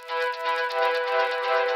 フフフ。